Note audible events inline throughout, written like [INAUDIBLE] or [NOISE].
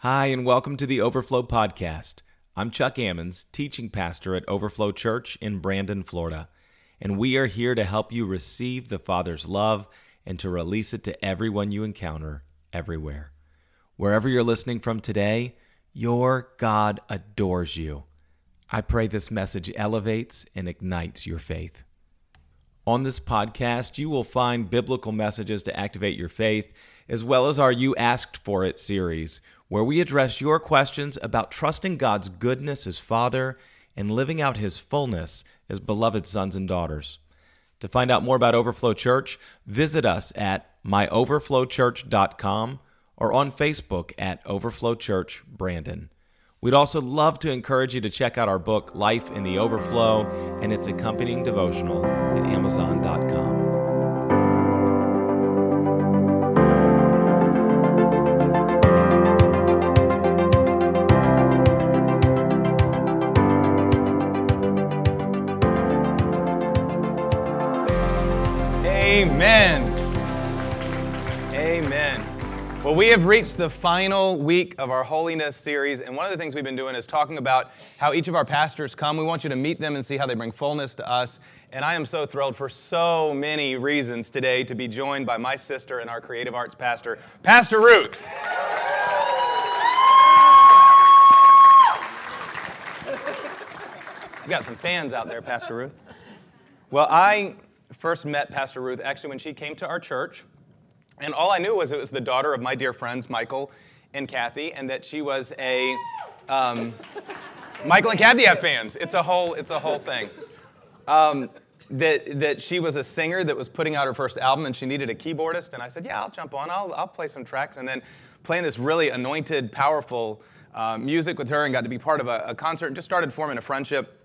Hi, and welcome to the Overflow Podcast. I'm Chuck Ammons, teaching pastor at Overflow Church in Brandon, Florida, and we are here to help you receive the Father's love and to release it to everyone you encounter everywhere. Wherever you're listening from today, your God adores you. I pray this message elevates and ignites your faith. On this podcast, you will find biblical messages to activate your faith, as well as our You Asked For It series, where we address your questions about trusting God's goodness as Father and living out His fullness as beloved sons and daughters. To find out more about Overflow Church, visit us at myoverflowchurch.com or on Facebook at Overflow Church Brandon. We'd also love to encourage you to check out our book, Life in the Overflow, and its accompanying devotional at Amazon.com. Amen. Amen. Well, we have reached the final week of our Holiness series, and one of the things we've been doing is talking about how each of our pastors come. We want you to meet them and see how they bring fullness to us. And I am so thrilled for so many reasons today to be joined by my sister and our creative arts pastor, Pastor Ruth. We got some fans out there, Pastor Ruth. Well, I first met Pastor Ruth actually when she came to our church. And all I knew was it was the daughter of my dear friends, Michael and Kathy, and that she was a. Um, Michael and Kathy have fans. It's a whole, it's a whole thing. Um, that, that she was a singer that was putting out her first album and she needed a keyboardist. And I said, Yeah, I'll jump on, I'll, I'll play some tracks. And then playing this really anointed, powerful uh, music with her and got to be part of a, a concert and just started forming a friendship.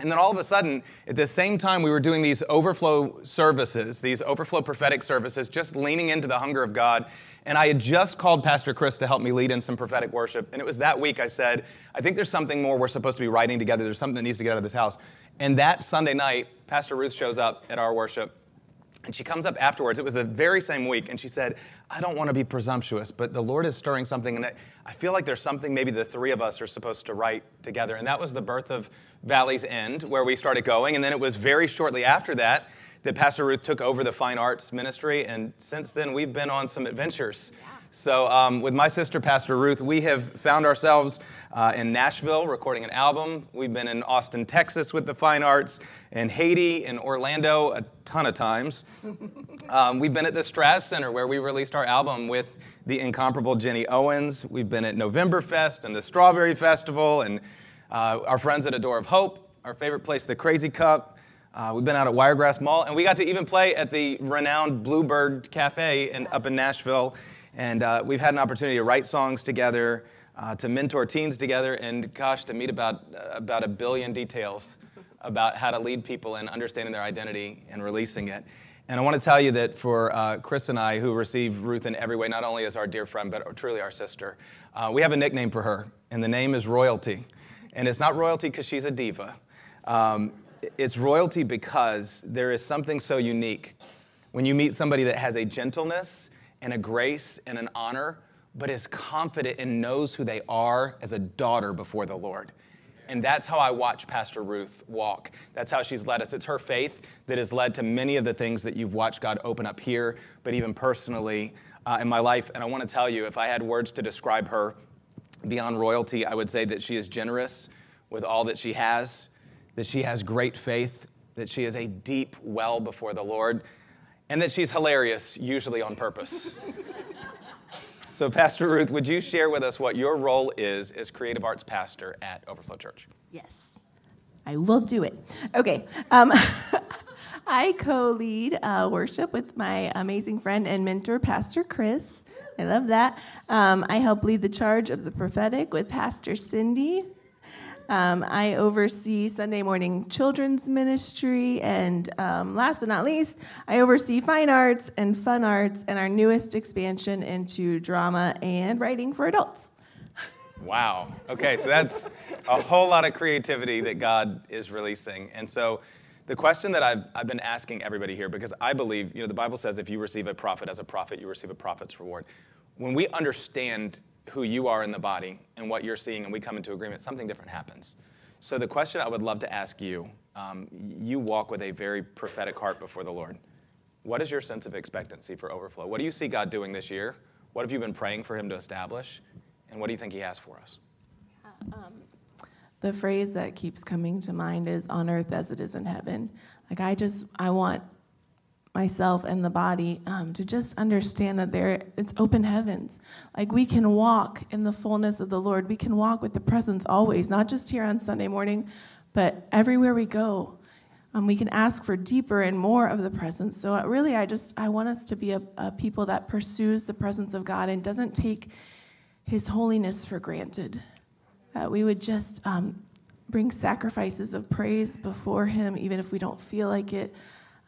And then all of a sudden, at the same time, we were doing these overflow services, these overflow prophetic services, just leaning into the hunger of God. And I had just called Pastor Chris to help me lead in some prophetic worship. And it was that week I said, I think there's something more we're supposed to be writing together. There's something that needs to get out of this house. And that Sunday night, Pastor Ruth shows up at our worship. And she comes up afterwards. It was the very same week. And she said, I don't want to be presumptuous, but the Lord is stirring something. And I feel like there's something maybe the three of us are supposed to write together. And that was the birth of Valley's End, where we started going. And then it was very shortly after that that Pastor Ruth took over the fine arts ministry. And since then, we've been on some adventures. Yeah. So, um, with my sister, Pastor Ruth, we have found ourselves uh, in Nashville recording an album. We've been in Austin, Texas with the fine arts, in Haiti, in Orlando a ton of times. [LAUGHS] um, we've been at the Straz Center where we released our album with the incomparable Jenny Owens. We've been at Novemberfest and the Strawberry Festival, and uh, our friends at A Door of Hope, our favorite place, the Crazy Cup. Uh, we've been out at Wiregrass Mall, and we got to even play at the renowned Bluebird Cafe in, up in Nashville. And uh, we've had an opportunity to write songs together, uh, to mentor teens together, and gosh, to meet about, uh, about a billion details about how to lead people in understanding their identity and releasing it. And I want to tell you that for uh, Chris and I, who receive Ruth in every way, not only as our dear friend, but truly our sister, uh, we have a nickname for her, and the name is Royalty. And it's not royalty because she's a diva. Um, it's royalty because there is something so unique when you meet somebody that has a gentleness and a grace and an honor, but is confident and knows who they are as a daughter before the Lord. And that's how I watch Pastor Ruth walk. That's how she's led us. It's her faith that has led to many of the things that you've watched God open up here, but even personally uh, in my life. And I want to tell you, if I had words to describe her beyond royalty, I would say that she is generous with all that she has, that she has great faith, that she is a deep well before the Lord, and that she's hilarious, usually on purpose. [LAUGHS] so, Pastor Ruth, would you share with us what your role is as creative arts pastor at Overflow Church? Yes, I will do it. Okay. Um, [LAUGHS] I co lead uh, worship with my amazing friend and mentor, Pastor Chris. I love that. Um, I help lead the charge of the prophetic with Pastor Cindy. Um, I oversee Sunday morning children's ministry, and um, last but not least, I oversee fine arts and fun arts and our newest expansion into drama and writing for adults. Wow. Okay, so that's a whole lot of creativity that God is releasing. And so the question that I've, I've been asking everybody here, because I believe, you know, the Bible says if you receive a prophet as a prophet, you receive a prophet's reward. When we understand who you are in the body and what you're seeing, and we come into agreement, something different happens. So, the question I would love to ask you um, you walk with a very prophetic heart before the Lord. What is your sense of expectancy for overflow? What do you see God doing this year? What have you been praying for Him to establish? And what do you think He has for us? Um, the phrase that keeps coming to mind is on earth as it is in heaven. Like, I just, I want myself and the body um, to just understand that there it's open heavens. Like we can walk in the fullness of the lord. We can walk with the presence always not just here on sunday morning but everywhere we go. Um, we can ask for deeper and more of the presence. So uh, really i just i want us to be a, a people that pursues the presence of god and doesn't take his holiness for granted that we would just um, bring sacrifices of praise before him even if we don't feel like it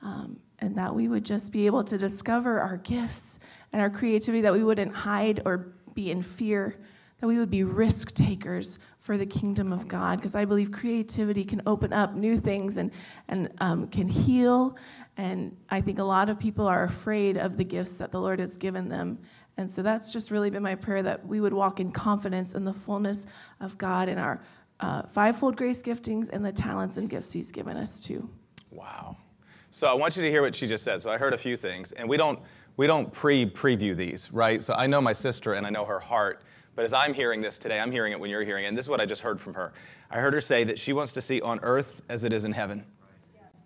um, and that we would just be able to discover our gifts and our creativity, that we wouldn't hide or be in fear, that we would be risk takers for the kingdom of God. Because I believe creativity can open up new things and, and um, can heal. And I think a lot of people are afraid of the gifts that the Lord has given them. And so that's just really been my prayer that we would walk in confidence in the fullness of God in our uh, fivefold grace giftings and the talents and gifts He's given us too. Wow. So I want you to hear what she just said. So I heard a few things, and we don't we don't pre preview these, right? So I know my sister and I know her heart, but as I'm hearing this today, I'm hearing it when you're hearing it, and this is what I just heard from her. I heard her say that she wants to see on earth as it is in heaven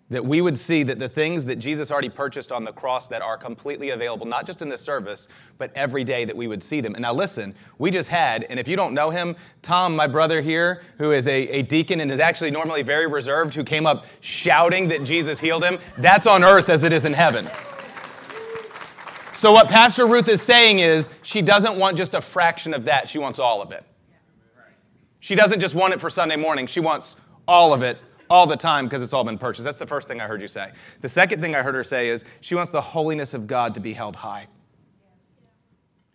that we would see that the things that Jesus already purchased on the cross that are completely available, not just in this service, but every day that we would see them. And now listen, we just had, and if you don't know him, Tom, my brother here, who is a, a deacon and is actually normally very reserved, who came up shouting that Jesus healed him, that's on earth as it is in heaven. So, what Pastor Ruth is saying is she doesn't want just a fraction of that, she wants all of it. She doesn't just want it for Sunday morning, she wants all of it all the time because it's all been purchased. That's the first thing I heard you say. The second thing I heard her say is she wants the holiness of God to be held high.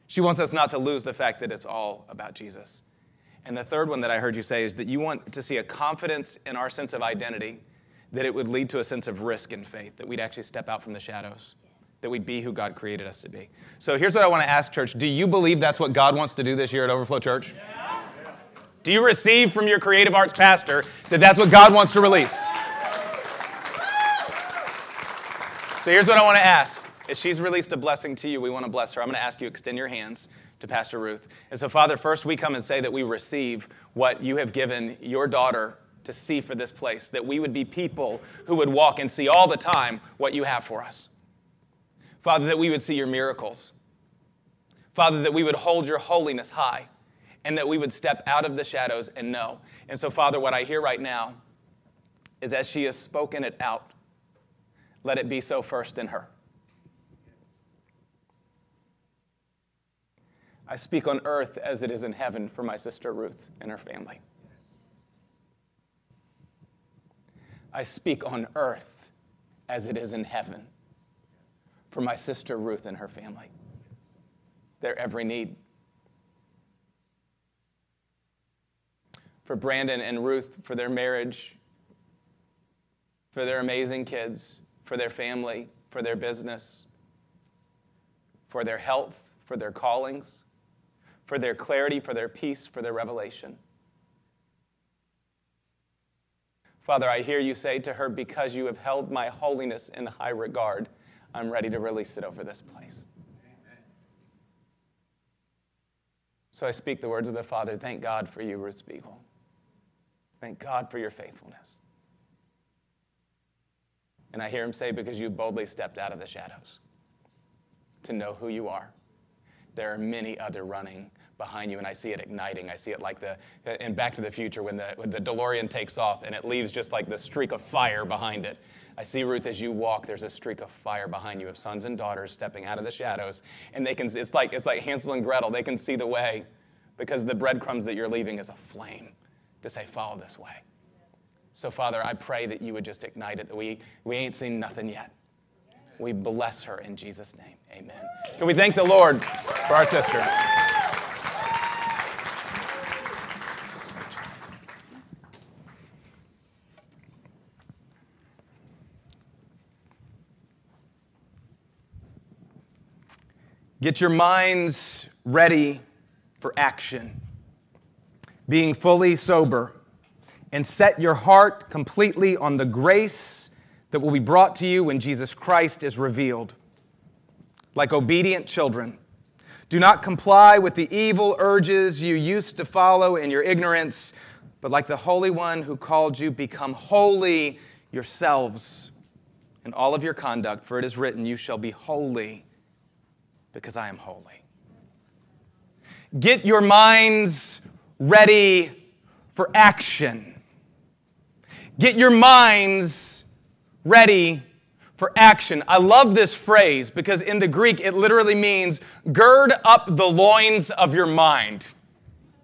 She wants us not to lose the fact that it's all about Jesus. And the third one that I heard you say is that you want to see a confidence in our sense of identity that it would lead to a sense of risk and faith, that we'd actually step out from the shadows, that we'd be who God created us to be. So here's what I want to ask, church. Do you believe that's what God wants to do this year at Overflow Church? Yeah. Do you receive from your creative arts pastor that that's what God wants to release? So here's what I want to ask. If she's released a blessing to you, we want to bless her. I'm going to ask you extend your hands to Pastor Ruth. And so, Father, first we come and say that we receive what you have given your daughter to see for this place, that we would be people who would walk and see all the time what you have for us. Father, that we would see your miracles. Father, that we would hold your holiness high and that we would step out of the shadows and know. And so, Father, what I hear right now is as she has spoken it out, let it be so first in her. I speak on earth as it is in heaven for my sister Ruth and her family. I speak on earth as it is in heaven for my sister Ruth and her family. Their every need. For Brandon and Ruth for their marriage, for their amazing kids, for their family, for their business, for their health, for their callings, for their clarity, for their peace, for their revelation. Father, I hear you say to her, Because you have held my holiness in high regard, I'm ready to release it over this place. Amen. So I speak the words of the Father. Thank God for you, Ruth Spiegel. Thank God for your faithfulness. And I hear him say, Because you boldly stepped out of the shadows to know who you are. There are many other running behind you, and I see it igniting. I see it like the in Back to the Future when the, when the DeLorean takes off and it leaves just like the streak of fire behind it. I see, Ruth, as you walk, there's a streak of fire behind you of sons and daughters stepping out of the shadows. And they can, it's like, it's like Hansel and Gretel. They can see the way because the breadcrumbs that you're leaving is a flame to say, follow this way. So, Father, I pray that you would just ignite it, that we, we ain't seen nothing yet. We bless her in Jesus' name. Amen. Can we thank the Lord for our sister? Get your minds ready for action. Being fully sober, and set your heart completely on the grace that will be brought to you when Jesus Christ is revealed. Like obedient children, do not comply with the evil urges you used to follow in your ignorance, but like the Holy One who called you, become holy yourselves in all of your conduct, for it is written, You shall be holy because I am holy. Get your minds ready for action. Get your minds ready for action. I love this phrase because in the Greek it literally means gird up the loins of your mind.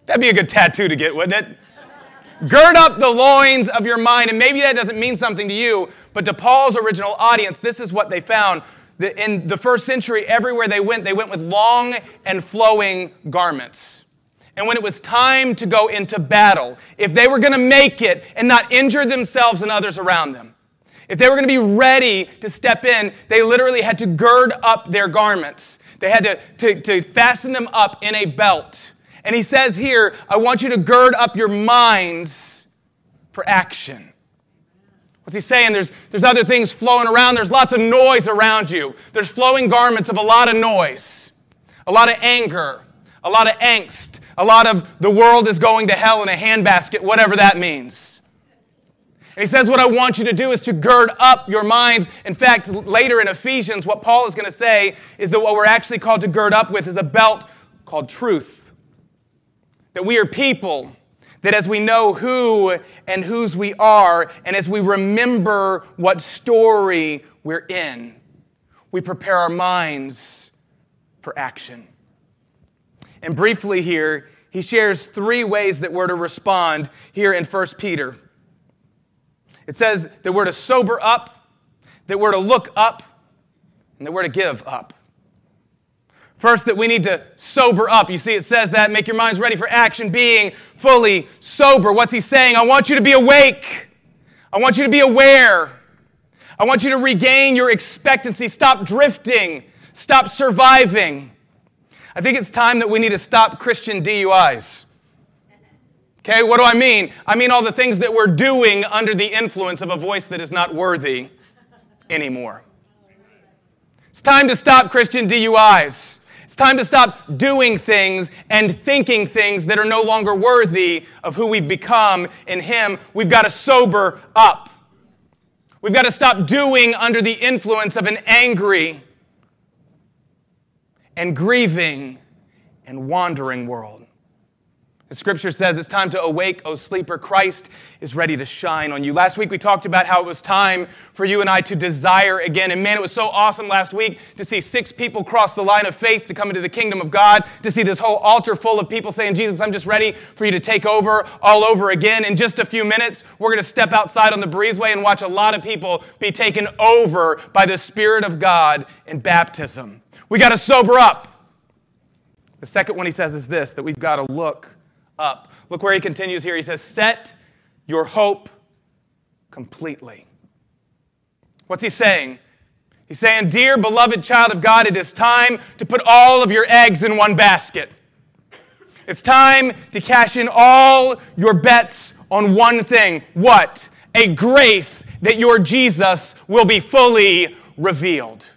That'd be a good tattoo to get, wouldn't it? gird up the loins of your mind. And maybe that doesn't mean something to you, but to Paul's original audience, this is what they found. In the first century, everywhere they went, they went with long and flowing garments. And when it was time to go into battle, if they were going to make it and not injure themselves and others around them, if they were going to be ready to step in, they literally had to gird up their garments. They had to, to, to fasten them up in a belt. And he says here, I want you to gird up your minds for action. What's he saying? There's, there's other things flowing around. There's lots of noise around you. There's flowing garments of a lot of noise, a lot of anger, a lot of angst, a lot of the world is going to hell in a handbasket, whatever that means. And he says, What I want you to do is to gird up your minds. In fact, later in Ephesians, what Paul is going to say is that what we're actually called to gird up with is a belt called truth. That we are people that as we know who and whose we are, and as we remember what story we're in, we prepare our minds for action. And briefly here, he shares three ways that we're to respond here in 1 Peter. It says that we're to sober up, that we're to look up, and that we're to give up. First, that we need to sober up. You see, it says that, make your minds ready for action, being fully sober. What's he saying? I want you to be awake. I want you to be aware. I want you to regain your expectancy. Stop drifting. Stop surviving. I think it's time that we need to stop Christian DUIs. Okay, what do I mean? I mean all the things that we're doing under the influence of a voice that is not worthy anymore. It's time to stop Christian DUIs. It's time to stop doing things and thinking things that are no longer worthy of who we've become in Him. We've got to sober up. We've got to stop doing under the influence of an angry and grieving and wandering world. The scripture says it's time to awake, O sleeper. Christ is ready to shine on you. Last week we talked about how it was time for you and I to desire again. And man, it was so awesome last week to see six people cross the line of faith to come into the kingdom of God, to see this whole altar full of people saying, Jesus, I'm just ready for you to take over all over again. In just a few minutes, we're going to step outside on the breezeway and watch a lot of people be taken over by the Spirit of God in baptism. We got to sober up. The second one he says is this that we've got to look up. Look where he continues here. He says, Set your hope completely. What's he saying? He's saying, Dear beloved child of God, it is time to put all of your eggs in one basket. It's time to cash in all your bets on one thing. What? A grace that your Jesus will be fully revealed.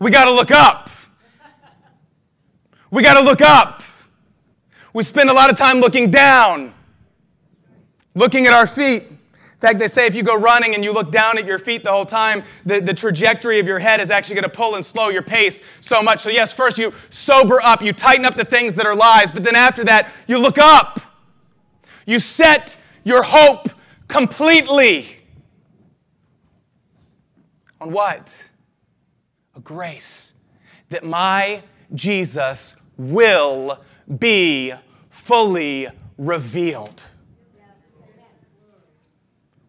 We got to look up. We got to look up. We spend a lot of time looking down, looking at our feet. In fact, they say if you go running and you look down at your feet the whole time, the, the trajectory of your head is actually going to pull and slow your pace so much. So, yes, first you sober up, you tighten up the things that are lies, but then after that, you look up. You set your hope completely on what? Grace that my Jesus will be fully revealed.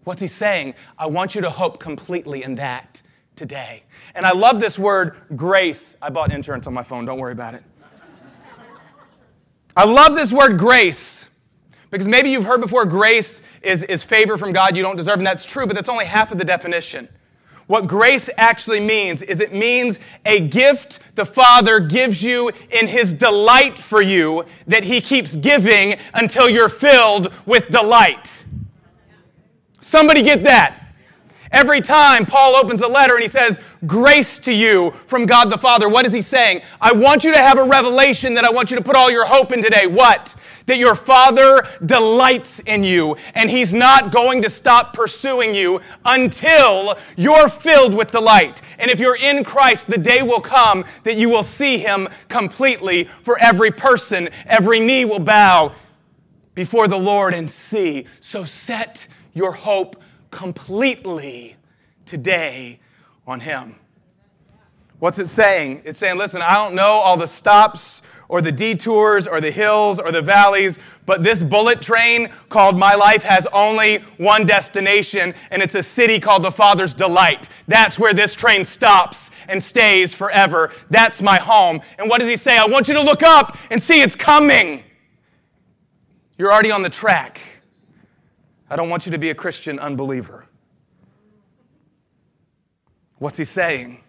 What's he saying? I want you to hope completely in that today. And I love this word, grace. I bought insurance on my phone, don't worry about it. I love this word, grace, Because maybe you've heard before grace is, is favor from God you don't deserve, and that's true, but that's only half of the definition. What grace actually means is it means a gift the Father gives you in His delight for you that He keeps giving until you're filled with delight. Somebody get that. Every time Paul opens a letter and he says, Grace to you from God the Father, what is he saying? I want you to have a revelation that I want you to put all your hope in today. What? That your Father delights in you and he's not going to stop pursuing you until you're filled with delight. And if you're in Christ, the day will come that you will see him completely for every person. Every knee will bow before the Lord and see. So set your hope completely today on Him. What's it saying? It's saying, listen, I don't know all the stops or the detours or the hills or the valleys, but this bullet train called my life has only one destination, and it's a city called the Father's Delight. That's where this train stops and stays forever. That's my home. And what does he say? I want you to look up and see it's coming. You're already on the track. I don't want you to be a Christian unbeliever. What's he saying?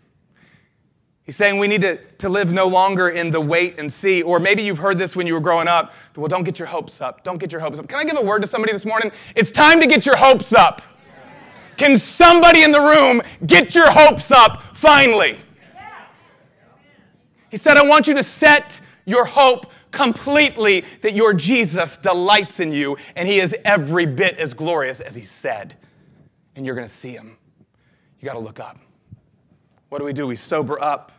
He's saying we need to, to live no longer in the wait and see. Or maybe you've heard this when you were growing up. Well, don't get your hopes up. Don't get your hopes up. Can I give a word to somebody this morning? It's time to get your hopes up. Can somebody in the room get your hopes up finally? He said, I want you to set your hope completely that your Jesus delights in you and he is every bit as glorious as he said. And you're going to see him. You got to look up. What do we do? We sober up,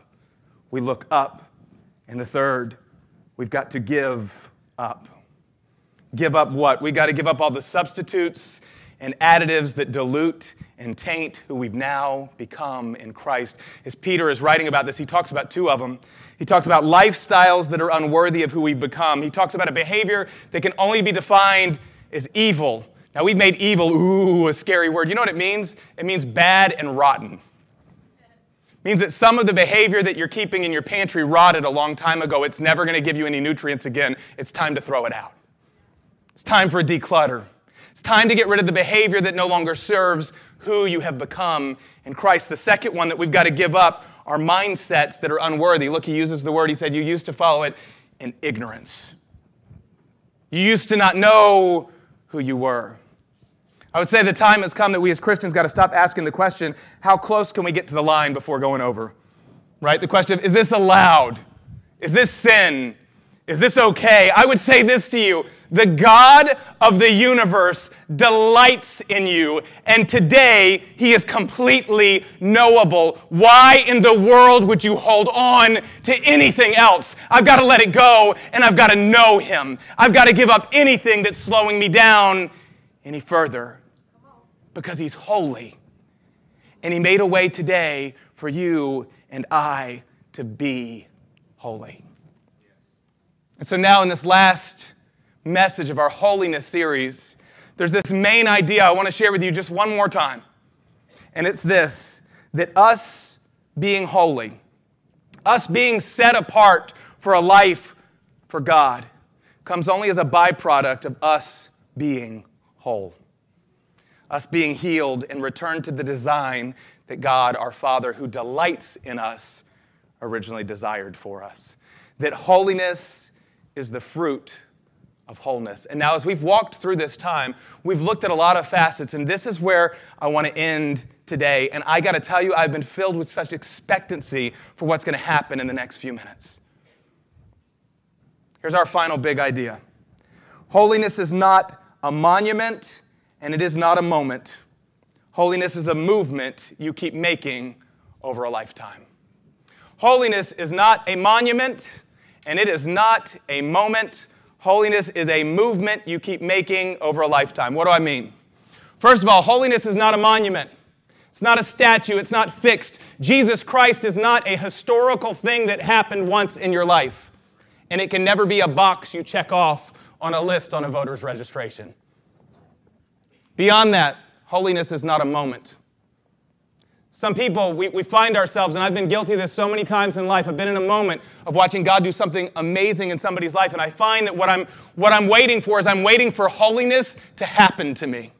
we look up. And the third, we've got to give up. Give up what? We got to give up all the substitutes and additives that dilute and taint who we've now become in Christ. As Peter is writing about this, he talks about two of them. He talks about lifestyles that are unworthy of who we've become. He talks about a behavior that can only be defined as evil. Now, we've made evil, ooh, a scary word. You know what it means? It means bad and rotten. Means that some of the behavior that you're keeping in your pantry rotted a long time ago. It's never going to give you any nutrients again. It's time to throw it out. It's time for a declutter. It's time to get rid of the behavior that no longer serves who you have become in Christ. The second one that we've got to give up are mindsets that are unworthy. Look, he uses the word, he said, You used to follow it in ignorance. You used to not know who you were. I would say the time has come that we as Christians got to stop asking the question, How close can we get to the line before going over? Right? The question, Is this allowed? Is this sin? Is this okay? I would say this to you the God of the universe delights in you, and today he is completely knowable. Why in the world would you hold on to anything else? I've got to let it go, and I've got to know him. I've got to give up anything that's slowing me down any further because he's holy. And he made a way today for you and I to be holy. And so now, in this last message of our holiness series, there's this main idea I want to share with you just one more time. And it's this that us being holy, us being set apart for a life for God, comes only as a byproduct of us being whole, us being healed and returned to the design that God, our Father, who delights in us, originally desired for us. That holiness is the fruit of wholeness. And now, as we've walked through this time, we've looked at a lot of facets, and this is where I want to end today. And I got to tell you, I've been filled with such expectancy for what's going to happen in the next few minutes. Here's our final big idea Holiness is not a monument, and it is not a moment. Holiness is a movement you keep making over a lifetime. Holiness is not a monument and it is not a moment. Holiness is a movement you keep making over a lifetime. What do I mean? First of all, holiness is not a monument. It's not a statue, it's not fixed. Jesus Christ is not a historical thing that happened once in your life. And it can never be a box you check off on a list on a voter's registration. Beyond that, holiness is not a moment. Some people, we, we find ourselves, and I've been guilty of this so many times in life. I've been in a moment of watching God do something amazing in somebody's life, and I find that what I'm, what I'm waiting for is I'm waiting for holiness to happen to me.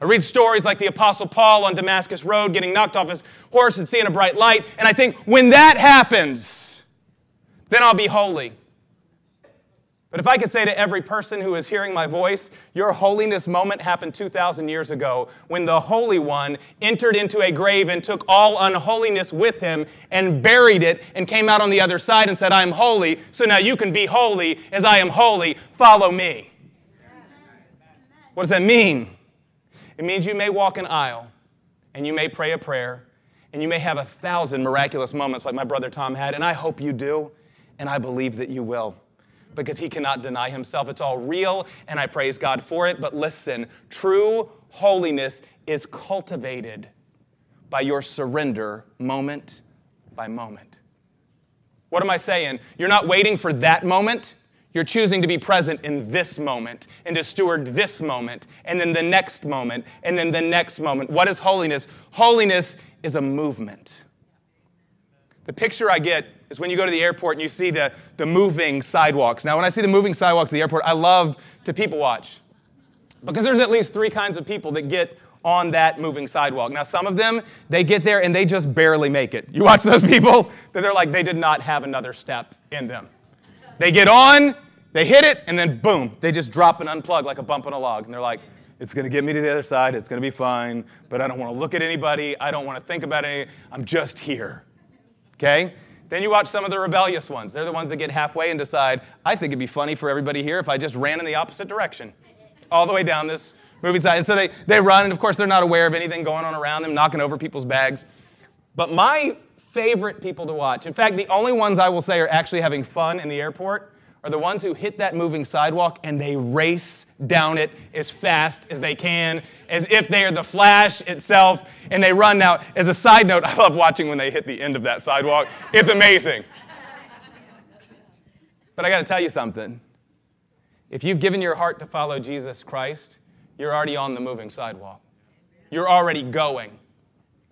I read stories like the Apostle Paul on Damascus Road getting knocked off his horse and seeing a bright light, and I think, when that happens, then I'll be holy. But if I could say to every person who is hearing my voice, your holiness moment happened 2,000 years ago when the Holy One entered into a grave and took all unholiness with him and buried it and came out on the other side and said, I am holy, so now you can be holy as I am holy. Follow me. What does that mean? It means you may walk an aisle and you may pray a prayer and you may have a thousand miraculous moments like my brother Tom had, and I hope you do, and I believe that you will because he cannot deny himself. It's all real, and I praise God for it. But listen, true holiness is cultivated by your surrender moment by moment. What am I saying? You're not waiting for that moment. You're choosing to be present in this moment and to steward this moment and then the next moment and then the next moment. What is holiness? Holiness is a movement. The picture I get is when you go to the airport and you see the, the moving sidewalks. Now, when I see the moving sidewalks at the airport, I love to people watch because there's at least three kinds of people that get on that moving sidewalk. Now, some of them, they get there and they just barely make it. You watch those people, that they're like, they did not have another step in them. They get on, they hit it, and then boom, they just drop and unplug like a bump on a log. And they're like, it's to get me to the other side, it's to be fine, but I don't want to look at anybody, I don't want to think about any, I'm just here. Okay? Then you watch some of the rebellious ones. They're the ones that get halfway and decide, I think it'd be funny for everybody here if I just ran in the opposite direction, all the way down this movie side. And so they, they run, and of course, they're not aware of anything going on around them, knocking over people's bags. But my favorite people to watch, in fact, the only ones I will say are actually having fun in the airport, are the ones who hit that moving sidewalk and they race down it as fast as they can, as if they are the flash itself, and they run. Now, as a side note, [LAUGHS] I love watching when they hit the end of that sidewalk. It's amazing. But I got to tell you something. If you've given your heart to follow Jesus Christ, you're already on the moving sidewalk. You're already going.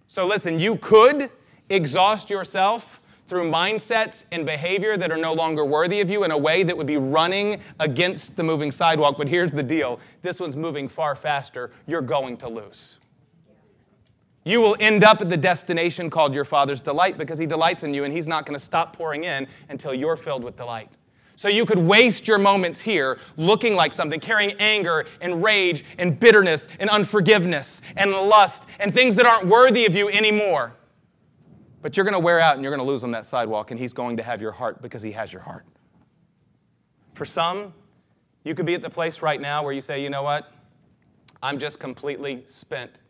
So listen, you could exhaust yourself through mindsets and behavior that are no longer worthy of you in a way that would be running against the moving sidewalk. But here's the deal this one's moving far faster. You're going to lose. You will end up at the destination called your Father's delight because He delights in you and He's not going to stop pouring in until you're filled with delight. So you could waste your moments here looking like something, carrying anger and rage and bitterness and unforgiveness and lust and things that aren't worthy of you anymore. But you're going to wear out and you're going to lose on that sidewalk, and He's going to have your heart because He has your heart. For some, you could be at the place right now where you say, you know what? I'm just completely spent.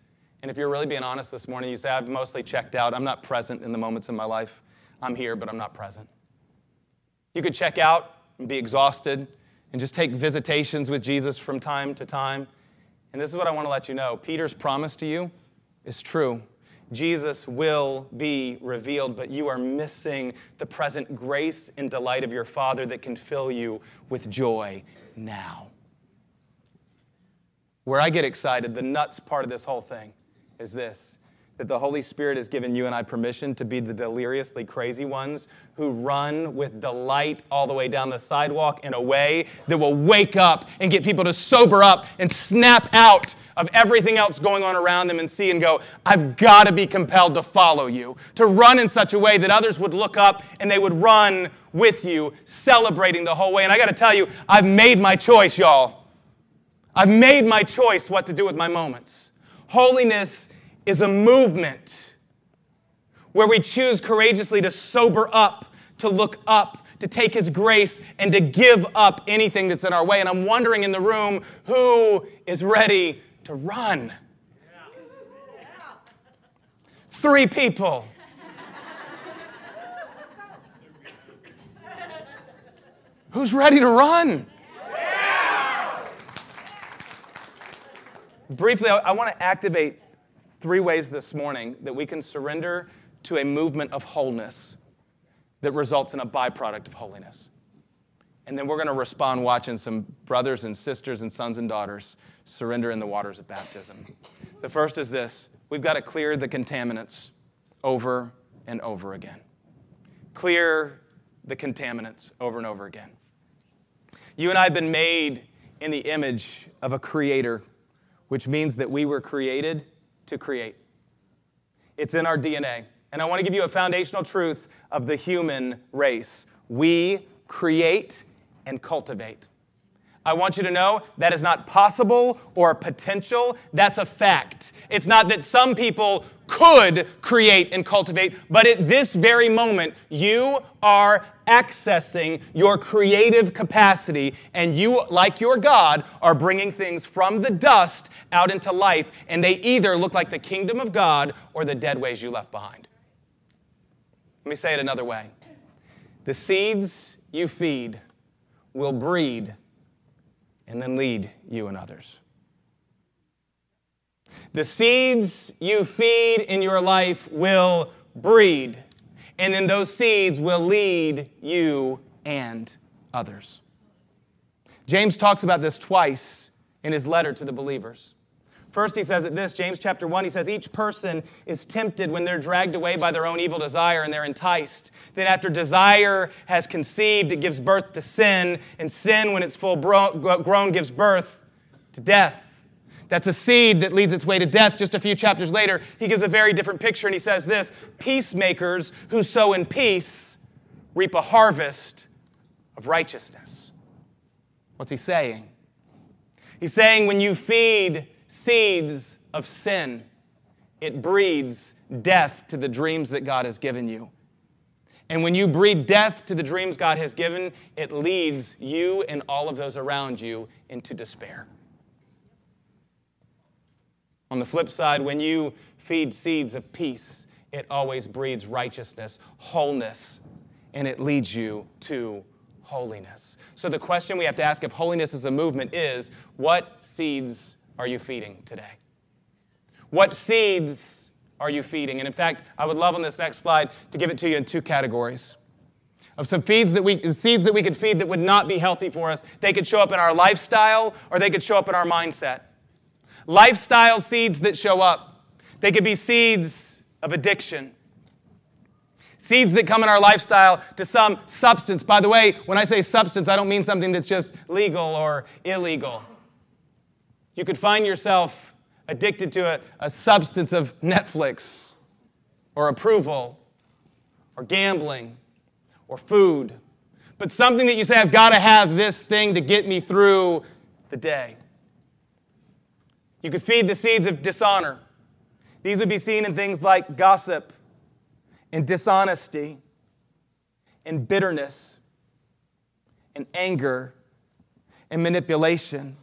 And if you're really being honest this morning, you say, I've mostly checked out. I'm not present in the moments in my life. I'm here, but I'm not present. You could check out and be exhausted and just take visitations with Jesus from time to time. And this is what I want to let you know Peter's promise to you is true. Jesus will be revealed, but you are missing the present grace and delight of your Father that can fill you with joy now. Where I get excited, the nuts part of this whole thing is this that the Holy Spirit has given you and I permission to be the deliriously crazy ones who run with delight all the way down the sidewalk in a way that will wake up and get people to sober up and snap out of everything else going on around them and see and go, I've got to be compelled to follow you, to run in such a way that others would look up and they would run with you, celebrating the whole way. And I got to tell you, I've made my choice, y'all. I've made my choice what to do with my moments. Holiness is a movement where we choose courageously to sober up, to look up, to take His grace, and to give up anything that's in our way. And I'm wondering in the room who is ready to run? Three people. Who's ready to run? Briefly, I, I want to activate three ways this morning that we can surrender to a movement of wholeness that results in a byproduct of holiness. And then we're going to respond watching some brothers and sisters and sons and daughters surrender in the waters of baptism. The first is this we've got to clear the contaminants over and over again. Clear the contaminants over and over again. You and I have been made in the image of a creator, which means that we were created to create. It's in our DNA. And I want to give you a foundational truth of the human race. We create and cultivate. I want you to know that is not possible or potential. That's a fact. It's not that some people could create and cultivate, but at this very moment, you are accessing your creative capacity, and you, like your God, are bringing things from the dust out into life, and they either look like the kingdom of God or the dead ways you left behind. Let me say it another way the seeds you feed will breed and then lead you and others. The seeds you feed in your life will breed, and then those seeds will lead you and others. James talks about this twice in his letter to the believers. First, he says it this James chapter 1, he says, Each person is tempted when they're dragged away by their own evil desire and they're enticed. Then, after desire has conceived, it gives birth to sin, and sin, when it's full grown, gives birth to death. That's a seed that leads its way to death. Just a few chapters later, he gives a very different picture, and he says this Peacemakers who sow in peace reap a harvest of righteousness. What's he saying? He's saying when you feed seeds of sin, it breeds death to the dreams that God has given you. And when you breed death to the dreams God has given, it leads you and all of those around you into despair. On the flip side, when you feed seeds of peace, it always breeds righteousness, wholeness, and it leads you to holiness. So the question we have to ask if holiness is a movement is what seeds are you feeding today? What seeds are you feeding? And in fact, I would love on this next slide to give it to you in two categories of some feeds that we seeds that we could feed that would not be healthy for us. They could show up in our lifestyle or they could show up in our mindset. Lifestyle seeds that show up. They could be seeds of addiction. Seeds that come in our lifestyle to some substance. By the way, when I say substance, I don't mean something that's just legal or illegal. You could find yourself addicted to a, a substance of Netflix or approval or gambling or food, but something that you say, I've got to have this thing to get me through the day. You could feed the seeds of dishonor. These would be seen in things like gossip and dishonesty and bitterness and anger and manipulation.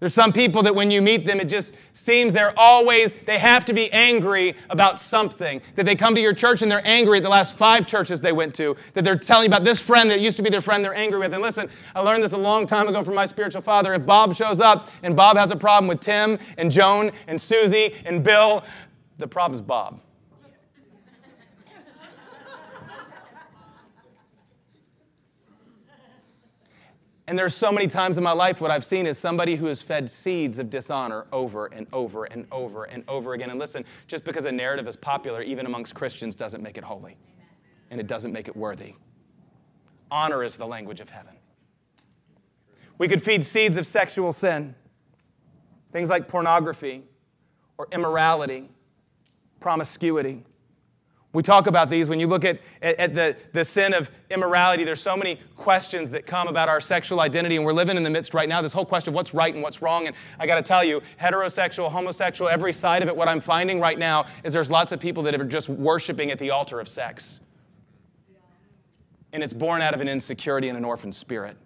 There's some people that when you meet them, it just seems they're always, they have to be angry about something. That they come to your church and they're angry at the last five churches they went to. That they're telling you about this friend that used to be their friend they're angry with. And listen, I learned this a long time ago from my spiritual father. If Bob shows up and Bob has a problem with Tim and Joan and Susie and Bill, the problem's Bob. And there's so many times in my life what I've seen is somebody who has fed seeds of dishonor over and over and over and over again. And listen, just because a narrative is popular, even amongst Christians, doesn't make it holy. And it doesn't make it worthy. Honor is the language of heaven. We could feed seeds of sexual sin, things like pornography or immorality, promiscuity. We talk about these when you look at, at, the, the sin of immorality. There's so many questions that come about our sexual identity, and we're living in the midst right now. This whole question of what's right and what's wrong. And I got to tell you, heterosexual, homosexual, every side of it, what I'm finding right now is there's lots of people that are just worshiping at the altar of sex. And it's born out of an insecurity and an orphan spirit.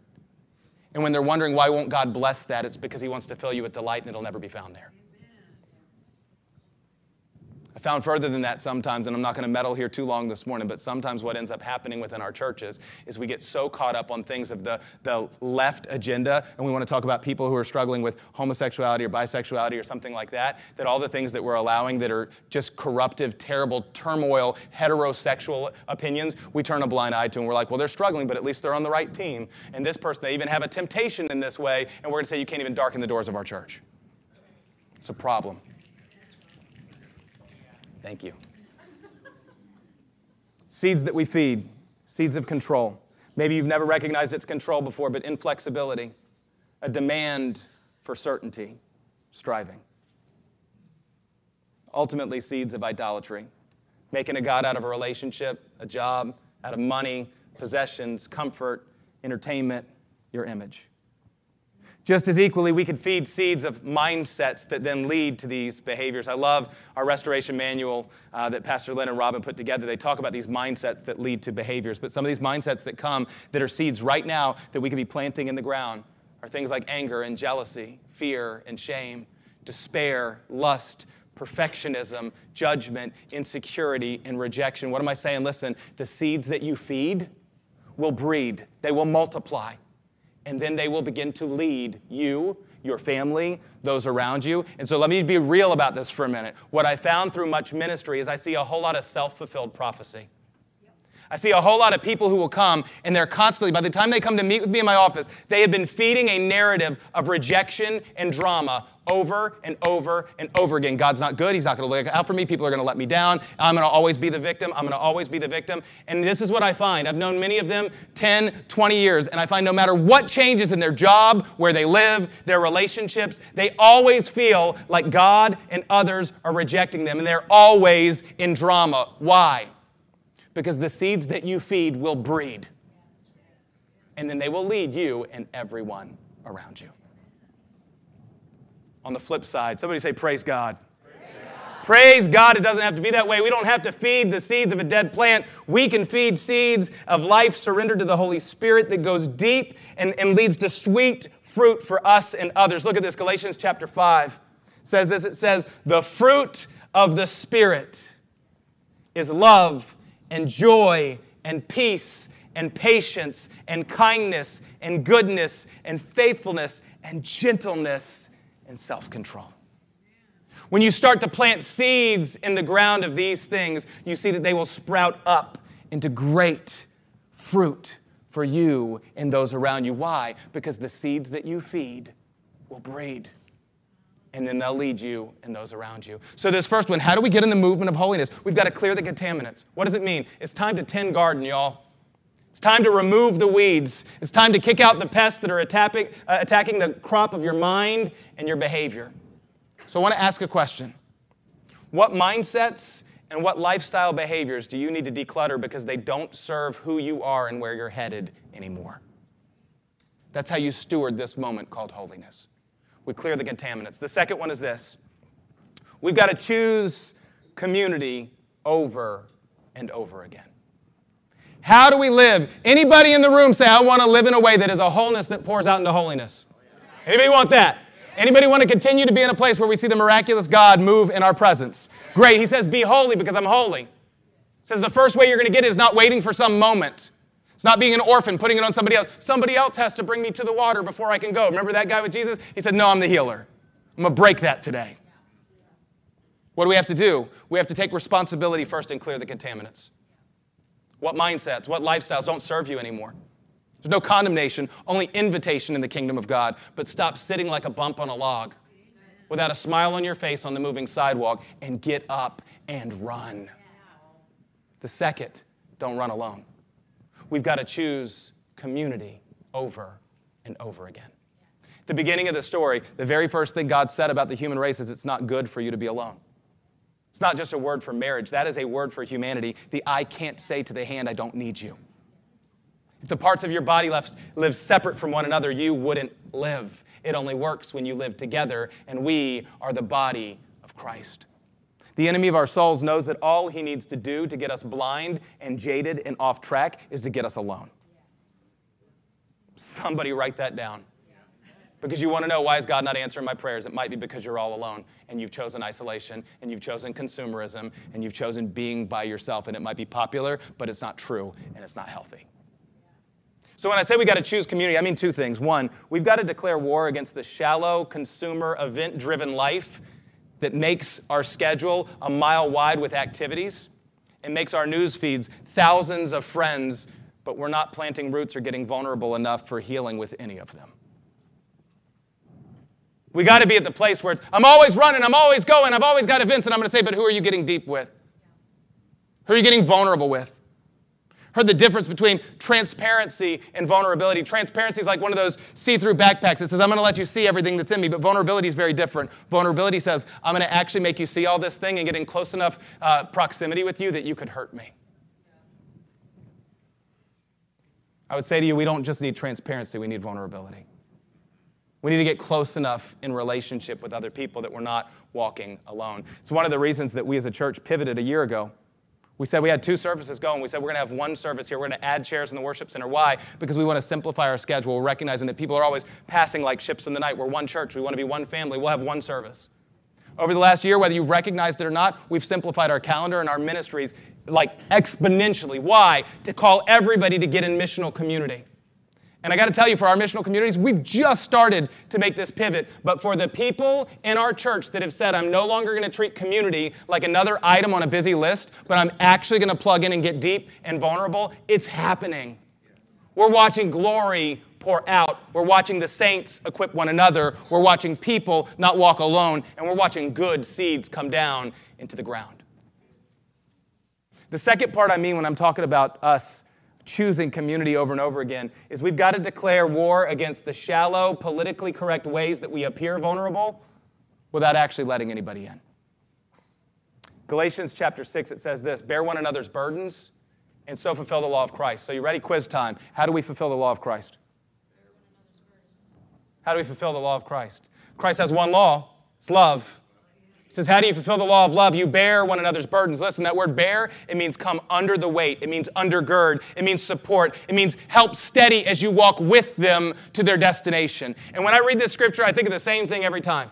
And when they're wondering why won't God bless that, it's because He wants to fill you with delight and it'll never be found there found further than that sometimes, and I'm not going to meddle here too long this morning, but sometimes what ends up happening within our churches is we get so caught up on things of the, the left agenda, and we want to talk about people who are struggling with homosexuality or bisexuality or something like that, that all the things that we're allowing that are just corruptive, terrible, turmoil, heterosexual opinions, we turn a blind eye to, and we're like, well, they're struggling, but at least they're on the right team. And this person, they even have a temptation in this way, and we're going to say you can't even darken the doors of our church. It's a problem. Thank you. Seeds that we feed, seeds of control. Maybe you've never recognized its control before, but inflexibility, a demand for certainty, striving. Ultimately, seeds of idolatry, making a God out of a relationship, a job, out of money, possessions, comfort, entertainment, your image. Just as equally, we could feed seeds of mindsets that then lead to these behaviors. I love our restoration manual uh, that Pastor Lynn and Robin put together. They talk about these mindsets that lead to behaviors, but some of these mindsets that come that are seeds right now that we could be planting in the ground are things like anger and jealousy, fear and shame, despair, lust, perfectionism, judgment, insecurity, and rejection. What am I saying? Listen, the seeds that you feed will breed, they will multiply and then they will begin to lead you, your family, those around you. And so let me be real about this for a minute. What I found through much ministry is I see a whole lot of self fulfilled prophecy. I see a whole lot of people who will come and they're constantly, by the time they come to meet with me in my office, they have been feeding a narrative of rejection and drama over and over and over again. God's not good. He's not going to look out for me. People are going to let me down. I'm going to always be the victim. I'm going to always be the victim. And this is what I find. I've known many of them 10, 20 years, and I find no matter what changes in their job, where they live, their relationships, they always feel like God and others are rejecting them, and they're always in drama. Why? Because the seeds that you feed will breed. And then they will lead you and everyone around you. On the flip side, somebody say, Praise God. Praise God. It doesn't have to be that way. We don't have to feed the seeds of a dead plant. We can feed seeds of life surrendered to the Holy Spirit that goes deep and, and leads to sweet fruit for us and others. Look at this Galatians chapter 5 says this it says, The fruit of the Spirit is love and joy and peace and patience and kindness and goodness and faithfulness and gentleness and self control. When you start to plant seeds in the ground of these things, you see that they will sprout up into great fruit for you and those around you. Why? Because the seeds that you feed will breed and then they'll lead you and those around you. So, this first one how do we get in the movement of holiness? We've got to clear the contaminants. What does it mean? It's time to tend garden, y'all. It's time to remove the weeds. It's time to kick out the pests that are attacking, uh, attacking the crop of your mind and your behavior. So, I want to ask a question What mindsets and what lifestyle behaviors do you need to declutter because they don't serve who you are and where you're headed anymore? That's how you steward this moment called holiness we clear the contaminants. The second one is this we've got to choose community over and over again. How do we live? Anybody in the room say, I want to live in a way that is a wholeness that pours out into holiness? Anybody want that? Anybody want to continue to be in a place where we see the miraculous God move in our presence? Great. He says, Be holy because I'm holy. He says the first way you're going to get it is not waiting for some moment. It's not being an orphan, putting it on somebody else. Somebody else has to bring me to the water before I can go. Remember that guy with Jesus? He said, No, I'm the healer. I'm going to break that today. What do we have to do? We have to take responsibility first and clear the contaminants. What mindsets, what lifestyles don't serve you anymore? There's no condemnation, only invitation in the kingdom of God. But stop sitting like a bump on a log without a smile on your face on the moving sidewalk and get up and run. The second, don't run alone we've got to choose community over and over again. The beginning of the story, the very first thing God said about the human race is it's not good for you to be alone. It's not just a word for marriage, that is a word for humanity. The eye can't say to the hand, I don't need you. If the parts of your body left, live separate from one another, you wouldn't live. It only works when you live together, and we are the body of Christ. The enemy of our souls knows that all he needs to do to get us blind and jaded and off track is to get us alone. Somebody write that down. Because you want to know why is God not answering my prayers? It might be because you're all alone and you've chosen isolation and you've chosen consumerism and you've chosen being by yourself and it might be popular, but it's not true and it's not healthy. So when I say we got to choose community, I mean two things. One, we've got to declare war against the shallow, consumer, event-driven life that makes our schedule a mile wide with activities and makes our news feeds thousands of friends, but we're not planting roots or getting vulnerable enough for healing with any of them. We got to be at the place where it's, I'm always running, I'm always going, I've always got events, and I'm going to say, but who are you getting deep with? Who are you getting vulnerable with? Heard the difference between transparency and vulnerability. Transparency is like one of those see through backpacks. It says, I'm going to let you see everything that's in me, but vulnerability is very different. Vulnerability says, I'm going to actually make you see all this thing and get in close enough uh, proximity with you that you could hurt me. I would say to you, we don't just need transparency, we need vulnerability. We need to get close enough in relationship with other people that we're not walking alone. It's one of the reasons that we as a church pivoted a year ago we said we had two services going. We said we're going to have one service here. We're going to add chairs in the worship center. Why? Because we want to simplify our schedule, We're recognizing that people are always passing like ships in the night. We're one church. We want to be one family. We'll have one service. Over the last year, whether you've recognized it or not, we've simplified our calendar and our ministries like exponentially. Why? To call everybody to get in missional community. And I got to tell you, for our missional communities, we've just started to make this pivot. But for the people in our church that have said, I'm no longer going to treat community like another item on a busy list, but I'm actually going to plug in and get deep and vulnerable, it's happening. We're watching glory pour out. We're watching the saints equip one another. We're watching people not walk alone. And we're watching good seeds come down into the ground. The second part I mean when I'm talking about us choosing community over and over again is we've got to declare war against the shallow, politically correct ways that we appear vulnerable without actually letting anybody in. Galatians chapter 6, it says this Bear one another's burdens and so fulfill the law of Christ. So, you ready? Quiz time. How do we fulfill the law of Christ? How do we fulfill the law of Christ? Christ has one law it's love. He says, How do you fulfill the law of love? You bear one another's burdens. Listen, that word bear, it means come under the weight. It means undergird. It means support. It means help steady as you walk with them to their destination. And when I read this scripture, I think of the same thing every time.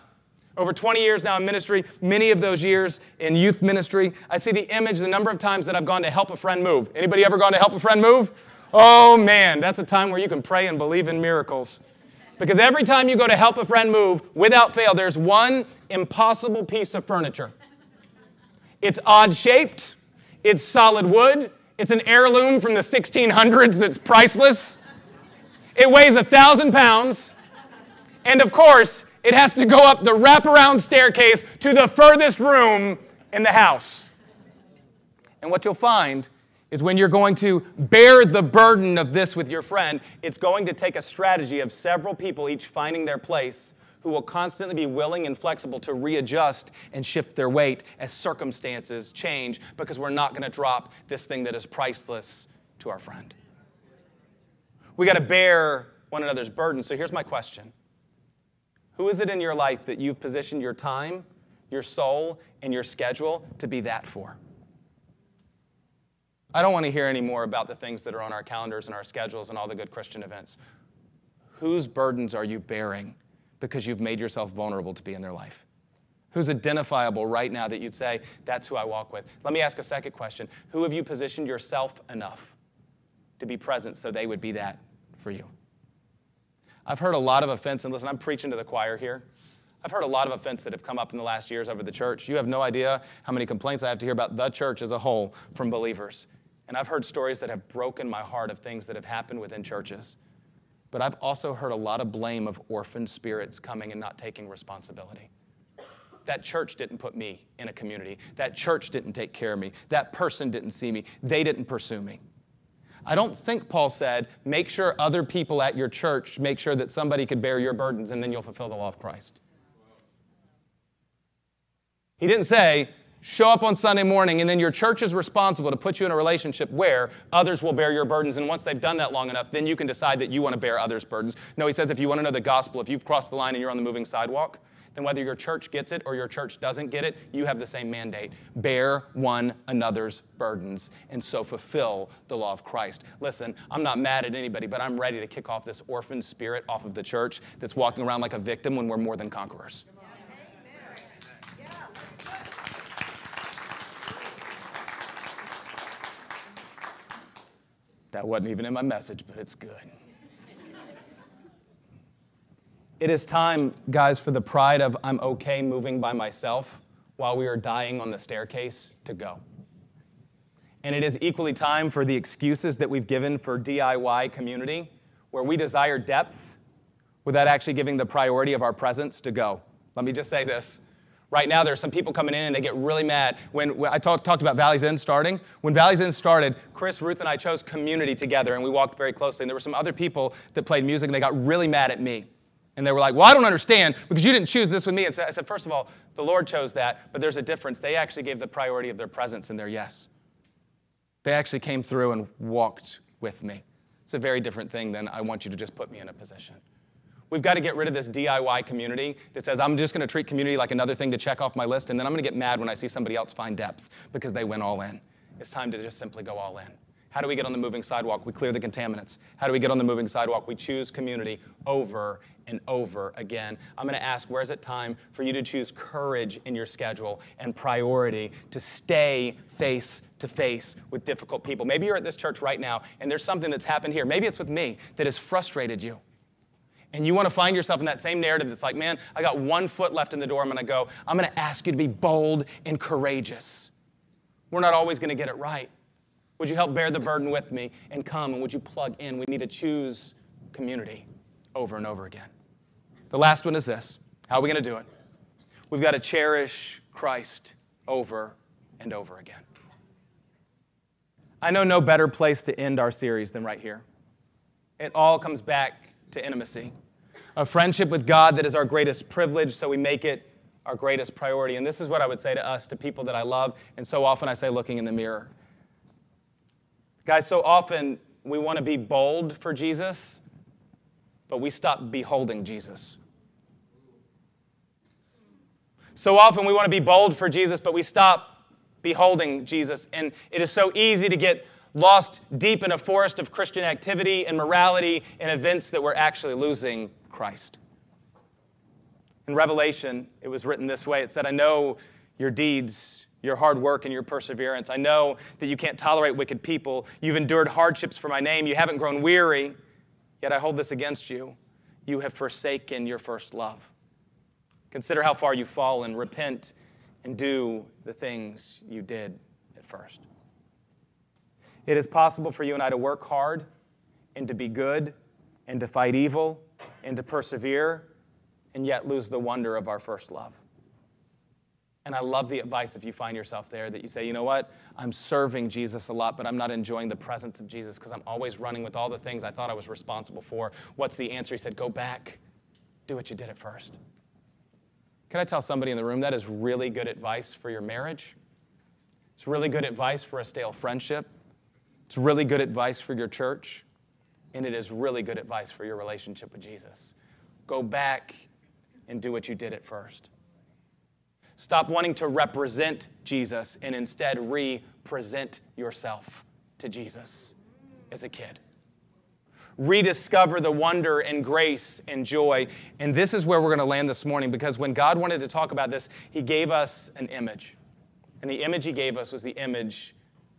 Over 20 years now in ministry, many of those years in youth ministry, I see the image, the number of times that I've gone to help a friend move. Anybody ever gone to help a friend move? Oh man, that's a time where you can pray and believe in miracles. Because every time you go to help a friend move, without fail, there's one impossible piece of furniture. It's odd shaped, it's solid wood, it's an heirloom from the 1600s that's priceless. It weighs a thousand pounds, and of course, it has to go up the wraparound staircase to the furthest room in the house. And what you'll find is when you're going to bear the burden of this with your friend, it's going to take a strategy of several people each finding their place who will constantly be willing and flexible to readjust and shift their weight as circumstances change because we're not going to drop this thing that is priceless to our friend. We got to bear one another's burden. So here's my question Who is it in your life that you've positioned your time, your soul, and your schedule to be that for? I don't want to hear any more about the things that are on our calendars and our schedules and all the good Christian events. Whose burdens are you bearing because you've made yourself vulnerable to be in their life? Who's identifiable right now that you'd say, that's who I walk with? Let me ask a second question. Who have you positioned yourself enough to be present so they would be that for you? I've heard a lot of offense, and listen, I'm preaching to the choir here. I've heard a lot of offense that have come up in the last years over the church. You have no idea how many complaints I have to hear about the church as a whole from believers. And I've heard stories that have broken my heart of things that have happened within churches. But I've also heard a lot of blame of orphan spirits coming and not taking responsibility. That church didn't put me in a community. That church didn't take care of me. That person didn't see me. They didn't pursue me. I don't think Paul said, make sure other people at your church make sure that somebody could bear your burdens and then you'll fulfill the law of Christ. He didn't say, show up on Sunday morning, and then your church is responsible to put you in a relationship where others will bear your burdens. And once they've done that long enough, then you can decide that you want to bear others' burdens. No, he says if you want to know the gospel, if you've crossed the line and you're on the moving sidewalk, then whether your church gets it or your church doesn't get it, you have the same mandate. Bear one another's burdens and so fulfill the law of Christ. Listen, I'm not mad at anybody, but I'm ready to kick off this orphan spirit off of the church that's walking around like a victim when we're more than conquerors. That wasn't even in my message, but it's good. It is time, guys, for the pride of I'm okay moving by myself while we are dying on the staircase to go. And it is equally time for the excuses that we've given for DIY community, where we desire depth without actually giving the priority of our presence to go. Let me just say this. Right now, there's some people coming in and they get really mad. When, when I talk, talked about Valley's Inn starting, when Valley's Inn started, Chris, Ruth, and I chose community together and we walked very closely. And there were some other people that played music and they got really mad at me. And they were like, Well, I don't understand because you didn't choose this with me. And so I said, First of all, the Lord chose that, but there's a difference. They actually gave the priority of their presence and their yes. They actually came through and walked with me. It's a very different thing than I want you to just put me in a position. We've got to get rid of this DIY community that says, I'm just going to treat community like another thing to check off my list, and then I'm going to get mad when I see somebody else find depth because they went all in. It's time to just simply go all in. How do we get on the moving sidewalk? We clear the contaminants. How do we get on the moving sidewalk? We choose community over and over again. I'm going to ask where is it time for you to choose courage in your schedule and priority to stay face to face with difficult people? Maybe you're at this church right now and there's something that's happened here. Maybe it's with me that has frustrated you and you want to find yourself in that same narrative that's like, man, I got one foot left in the door, I'm going to go. I'm going to ask you to be bold and courageous. We're not always going to get it right. Would you help bear the burden with me and come and would you plug in? We need to choose community over and over again. The last one is this how are we going to do it? We've got to cherish Christ over and over again. I know no better place to end our series than right here. It all comes back to intimacy. A friendship with God that is our greatest privilege, so we make it our greatest priority. And this is what I would say to us, to people that I love, and so often I say looking in the mirror. Guys, so often we want to be bold for Jesus, but we stop beholding Jesus. So often we want to be bold for Jesus, but we stop beholding Jesus. And it is so easy to get lost deep in a forest of Christian activity and morality and events that we're actually losing Christ. In Revelation, it was written this way it said, I know your deeds, your hard work, and your perseverance. I know that you can't tolerate wicked people. You've endured hardships for my name. You haven't grown weary, yet I hold this against you. You have forsaken your first love. Consider how far you've fallen. Repent and do the things you did at first. It is possible for you and I to work hard and to be good and to fight evil and to persevere and yet lose the wonder of our first love. And I love the advice if you find yourself there that you say, you know what? I'm serving Jesus a lot, but I'm not enjoying the presence of Jesus because I'm always running with all the things I thought I was responsible for. What's the answer? He said, go back, do what you did at first. Can I tell somebody in the room that is really good advice for your marriage? It's really good advice for a stale friendship. It's really good advice for your church, and it is really good advice for your relationship with Jesus. Go back and do what you did at first. Stop wanting to represent Jesus and instead represent yourself to Jesus as a kid. Rediscover the wonder and grace and joy. And this is where we're going to land this morning because when God wanted to talk about this, He gave us an image. And the image He gave us was the image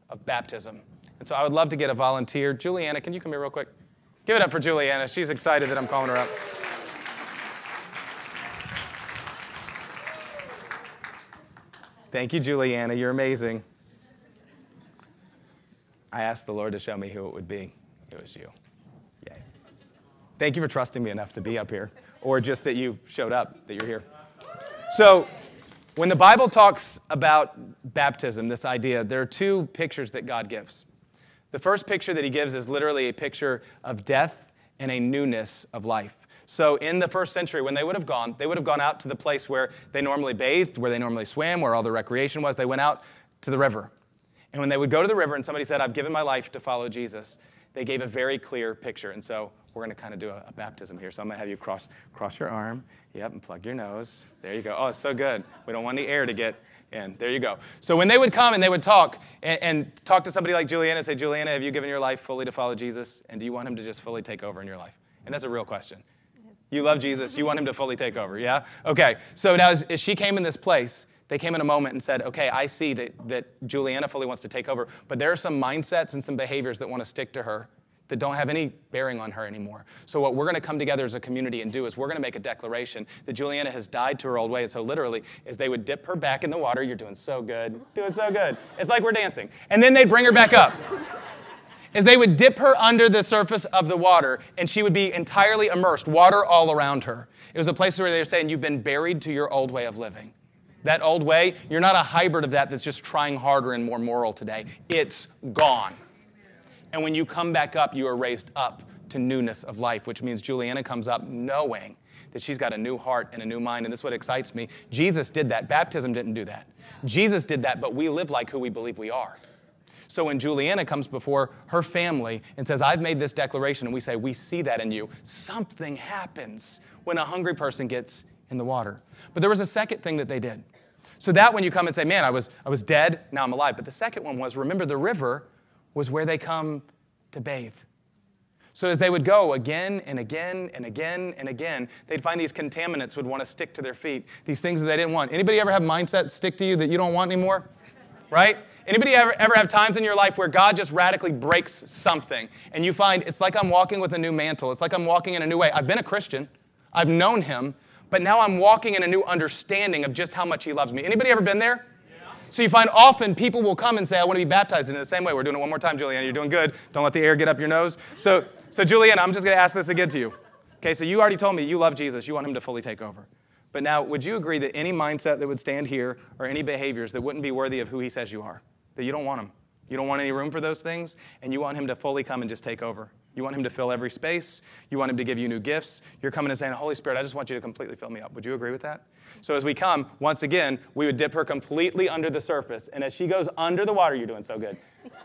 of baptism. And so I would love to get a volunteer. Juliana, can you come here real quick? Give it up for Juliana. She's excited that I'm calling her up. Thank you, Juliana. You're amazing. I asked the Lord to show me who it would be. It was you. Yay. Thank you for trusting me enough to be up here, or just that you showed up, that you're here. So, when the Bible talks about baptism, this idea, there are two pictures that God gives. The first picture that he gives is literally a picture of death and a newness of life. So, in the first century, when they would have gone, they would have gone out to the place where they normally bathed, where they normally swam, where all the recreation was. They went out to the river. And when they would go to the river and somebody said, I've given my life to follow Jesus, they gave a very clear picture. And so, we're going to kind of do a, a, baptism here. So, I'm going to have you cross, cross your arm. Yep, and plug your nose. There you go. Oh, it's so good. We don't want the air to get and there you go. So when they would come and they would talk and, and, talk to somebody like Juliana and say, Juliana, have you given your life fully to follow Jesus? And do you want him to just fully take over in your life? And that's a real question. Yes. You love Jesus. You want him to fully take over, yeah? Okay. So now as, as she came in this place, they came in a moment and said, okay, I see that, that Juliana fully wants to take over, but there are some mindsets and some behaviors that want to stick to her that don't have any bearing on her anymore. So, what we're going to come together as a community and do is we're going to make a declaration that Juliana has died to her old ways. So, literally, is they would dip her back in the water. You're doing so good, doing so good. It's like we're dancing. And then they'd bring her back up. is they would dip her under the surface of the water and she would be entirely immersed, water all around her. It was a place where they were saying, You've been buried to your old way of living. That old way, you're not a hybrid of that that's just trying harder and more moral today. It's gone. And when you come back up, you are raised up to newness of life, which means Juliana comes up knowing that she's got a new heart and a new mind. And this is what excites me. Jesus did that. Baptism didn't do that. Jesus did that, but we live like who we believe we are. So when Juliana comes before her family and says, I've made this declaration, and we say, We see that in you, something happens when a hungry person gets in the water. But there was a second thing that they did. So that when you come and say, Man, I was, I was dead, now I'm alive. But the second one was, remember, the river was where they come to bathe. So as they would go again and again and again and again, they'd find these contaminants would want to stick to their feet, these things that they didn't want. Anybody ever have mindsets stick to you that you don't want anymore? Right? Anybody ever, ever have times in your life where God just radically breaks something and you find it's like I'm walking with a new mantle. It's like I'm walking in a new way. I've been a Christian. I've known him, but now I'm walking in a new understanding of just how much he loves me. Anybody ever been there? So you find often people will come and say, I want to be baptized in the same way. We're doing it one more time, Juliana. You're doing good. Don't let the air get up your nose. So, so Juliana, I'm just going to ask this again to you. Okay, so you already told me you love Jesus. You want him to fully take over. But now, would you agree that any mindset that would stand here or any behaviors that wouldn't be worthy of who he says you are, that you don't want him? You don't want any room for those things, and you want him to fully come and just take over. You want him to fill every space. You want him to give you new gifts. You're coming and saying, Holy Spirit, I just want you to completely fill me up. Would you agree with that? So as we come, once again, we would dip her completely under the surface. And as she goes under the water, you're doing so good.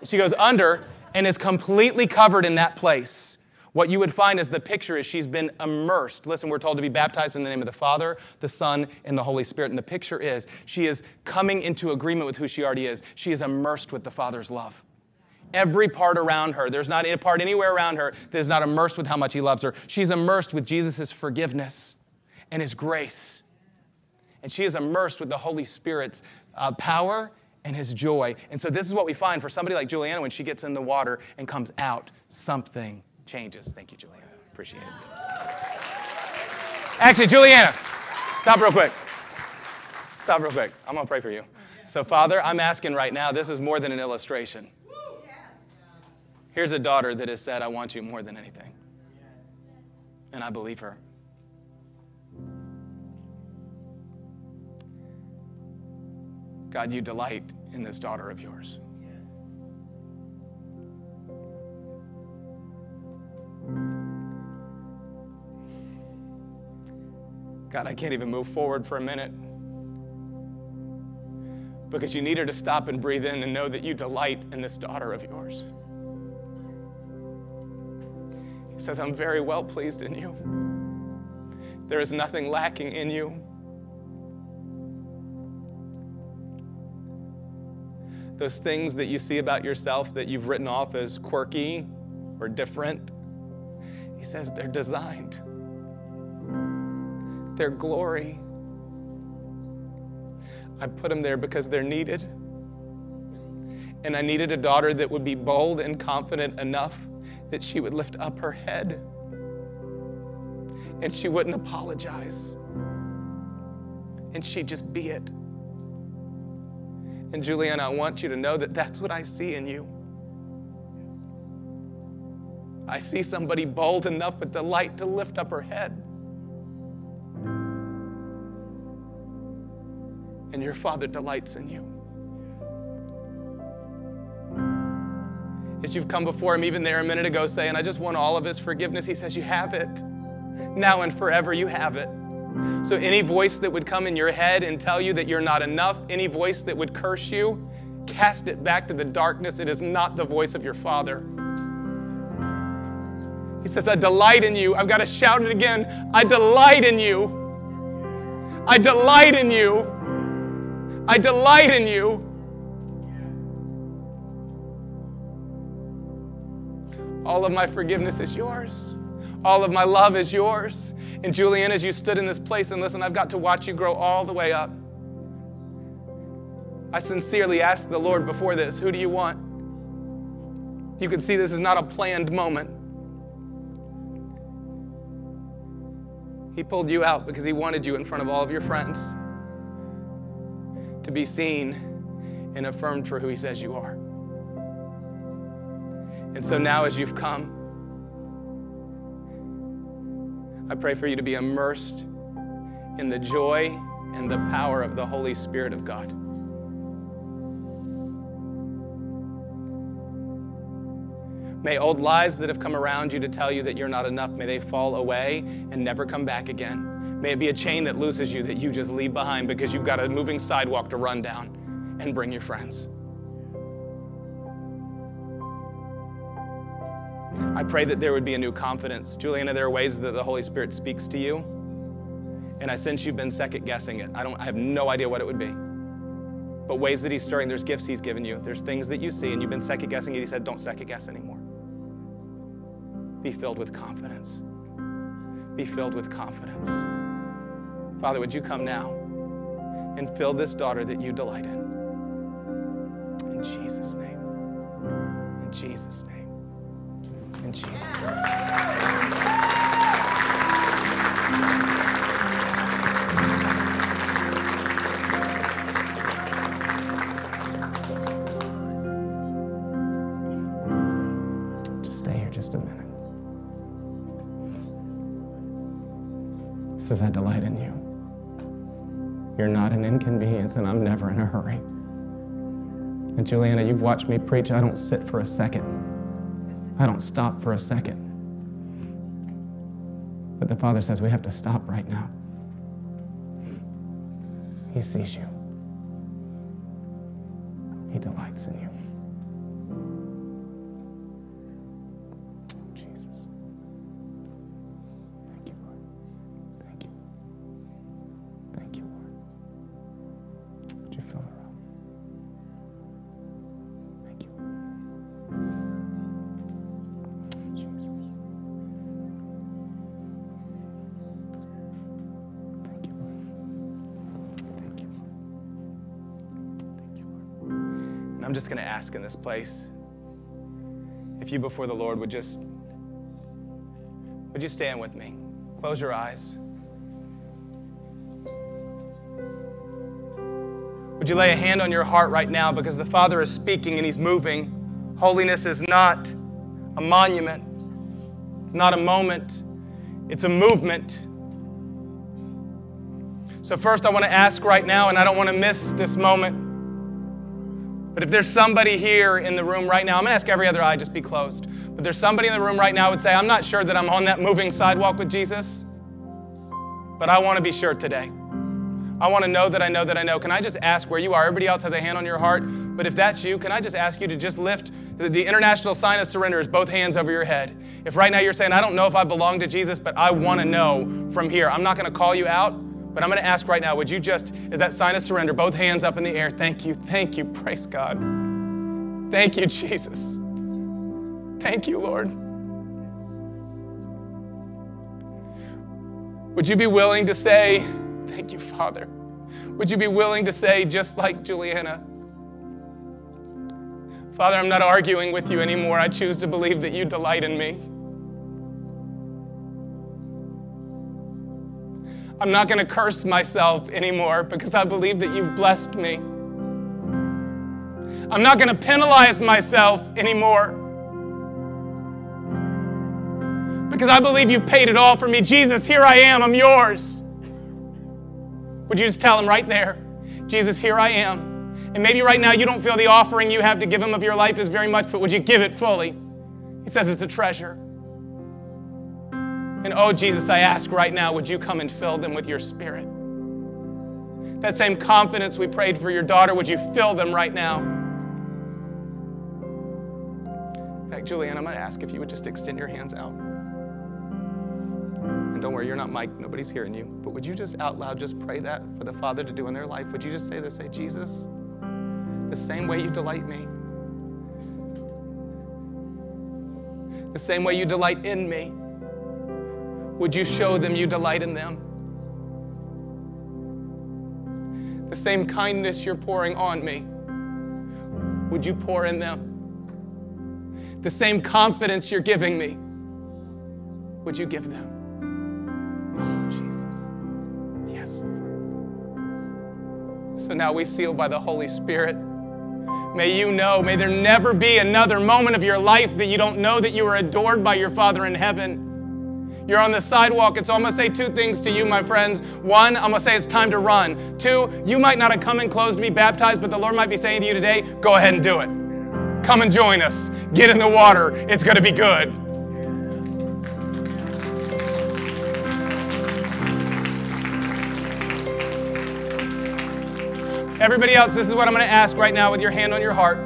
She goes under and is completely covered in that place. What you would find is the picture is she's been immersed. Listen, we're told to be baptized in the name of the Father, the Son, and the Holy Spirit. And the picture is she is coming into agreement with who she already is. She is immersed with the Father's love every part around her. There's not a part anywhere around her that is not immersed with how much he loves her. She's immersed with Jesus' forgiveness and his grace and she is immersed with the Holy Spirit's uh, power and his joy. And so, this is what we find for somebody like Juliana when she gets in the water and comes out, something changes. Thank you, Juliana. Appreciate it. Actually, Juliana, stop real quick. Stop real quick. I'm going to pray for you. So, Father, I'm asking right now, this is more than an illustration. Here's a daughter that has said, I want you more than anything. And I believe her. God, you delight in this daughter of yours. God, I can't even move forward for a minute because you need her to stop and breathe in and know that you delight in this daughter of yours. He says, I'm very well pleased in you. There is nothing lacking in you. Those things that you see about yourself that you've written off as quirky or different. He says they're designed, they're glory. I put them there because they're needed. And I needed a daughter that would be bold and confident enough that she would lift up her head and she wouldn't apologize. And she'd just be it. And Juliana, I want you to know that that's what I see in you. I see somebody bold enough with delight to lift up her head. And your Father delights in you. As you've come before Him, even there a minute ago, saying, I just want all of His forgiveness, He says, You have it. Now and forever, you have it. So, any voice that would come in your head and tell you that you're not enough, any voice that would curse you, cast it back to the darkness. It is not the voice of your Father. He says, I delight in you. I've got to shout it again. I delight in you. I delight in you. I delight in you. All of my forgiveness is yours. All of my love is yours. And Julian, as you stood in this place and listen, I've got to watch you grow all the way up. I sincerely asked the Lord before this, Who do you want? You can see this is not a planned moment. He pulled you out because he wanted you in front of all of your friends to be seen and affirmed for who he says you are. And so now, as you've come, I pray for you to be immersed in the joy and the power of the Holy Spirit of God. May old lies that have come around you to tell you that you're not enough, may they fall away and never come back again. May it be a chain that looses you that you just leave behind because you've got a moving sidewalk to run down and bring your friends. I pray that there would be a new confidence. Juliana, there are ways that the Holy Spirit speaks to you, and I sense you've been second guessing it. I don't I have no idea what it would be. But ways that he's stirring, there's gifts he's given you. There's things that you see and you've been second guessing it. He said, Don't second guess anymore. Be filled with confidence. Be filled with confidence. Father, would you come now and fill this daughter that you delight in? In Jesus' name. In Jesus' name. In Jesus' name. Just stay here just a minute. Says, I delight in you. You're not an inconvenience, and I'm never in a hurry. And Juliana, you've watched me preach. I don't sit for a second. I don't stop for a second. But the Father says we have to stop right now. He sees you, He delights in you. This place if you before the Lord would just would you stand with me? Close your eyes. Would you lay a hand on your heart right now because the Father is speaking and He's moving? Holiness is not a monument, it's not a moment, it's a movement. So, first, I want to ask right now, and I don't want to miss this moment. But if there's somebody here in the room right now, I'm going to ask every other eye just be closed. But there's somebody in the room right now would say, I'm not sure that I'm on that moving sidewalk with Jesus, but I want to be sure today. I want to know that I know that I know. Can I just ask where you are? Everybody else has a hand on your heart, but if that's you, can I just ask you to just lift the, international sign of surrender is both hands over your head. If right now you're saying, I don't know if I belong to Jesus, but I want to know from here, I'm not going to call you out, but I'm going to ask right now, would you just, is that sign of surrender, both hands up in the air? Thank you, thank you, praise God. Thank you, Jesus. Thank you, Lord. Would you be willing to say, Thank you, Father? Would you be willing to say, just like Juliana, Father, I'm not arguing with you anymore. I choose to believe that you delight in me. I'm not going to curse myself anymore because I believe that you've blessed me. I'm not going to penalize myself anymore because I believe you paid it all for me. Jesus, here I am. I'm yours. Would you just tell him right there, Jesus, here I am. And maybe right now you don't feel the offering you have to give him of your life is very much, but would you give it fully? He says it's a treasure. And oh, Jesus, I ask right now, would you come and fill them with your spirit? That same confidence we prayed for your daughter, would you fill them right now? In fact, Julianne, I'm going to ask if you would just extend your hands out. And don't worry, you're not mic, nobody's hearing you. But would you just out loud just pray that for the Father to do in their life? Would you just say this? Say, Jesus, the same way you delight me, the same way you delight in me, would you show them you delight in them? The same kindness you're pouring on me, would you pour in them? The same confidence you're giving me, would you give them? Oh, Jesus. Yes. So now we seal by the Holy Spirit. May you know, may there never be another moment of your life that you don't know that you are adored by your Father in heaven. You're on the sidewalk, and so I'm gonna say two things to you, my friends. One, I'm gonna say it's time to run. Two, you might not have come and closed to be baptized, but the Lord might be saying to you today, go ahead and do it. Come and join us. Get in the water. It's gonna be good. Everybody else, this is what I'm going to ask right now with your hand on your heart.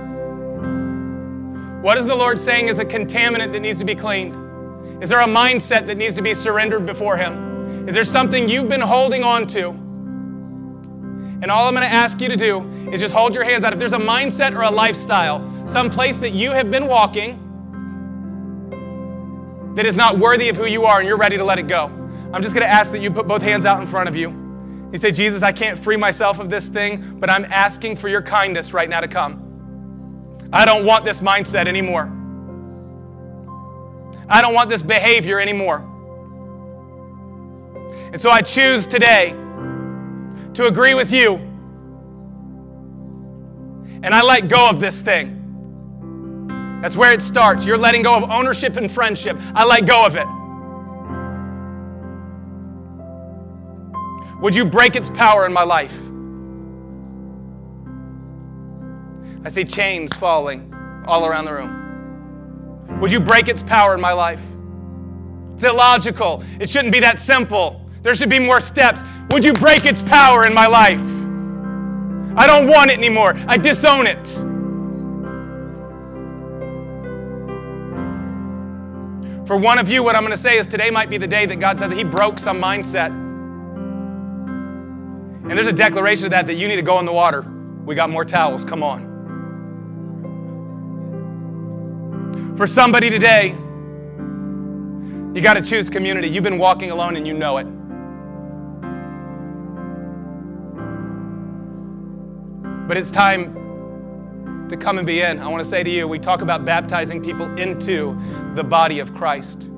What is the Lord saying is a contaminant that needs to be cleaned? Is there a mindset that needs to be surrendered before Him? Is there something you've been holding on to? And all I'm going to ask you to do is just hold your hands out. If there's a mindset or a lifestyle, some place that you have been walking that is not worthy of who you are and you're ready to let it go, I'm just going to ask that you put both hands out in front of you. You say, Jesus, I can't free myself of this thing, but I'm asking for your kindness right now to come. I don't want this mindset anymore. I don't want this behavior anymore. And so I choose today to agree with you. And I let go of this thing. That's where it starts. You're letting go of ownership and friendship. I let go of it. Would you break its power in my life? I see chains falling all around the room. Would you break its power in my life? It's illogical. It shouldn't be that simple. There should be more steps. Would you break its power in my life? I don't want it anymore. I disown it. For one of you, what I'm going to say is today might be the day that God said that He broke some mindset. And there's a declaration of that that you need to go in the water. We got more towels. Come on. For somebody today, you got to choose community. You've been walking alone and you know it. But it's time to come and be in. I want to say to you, we talk about baptizing people into the body of Christ.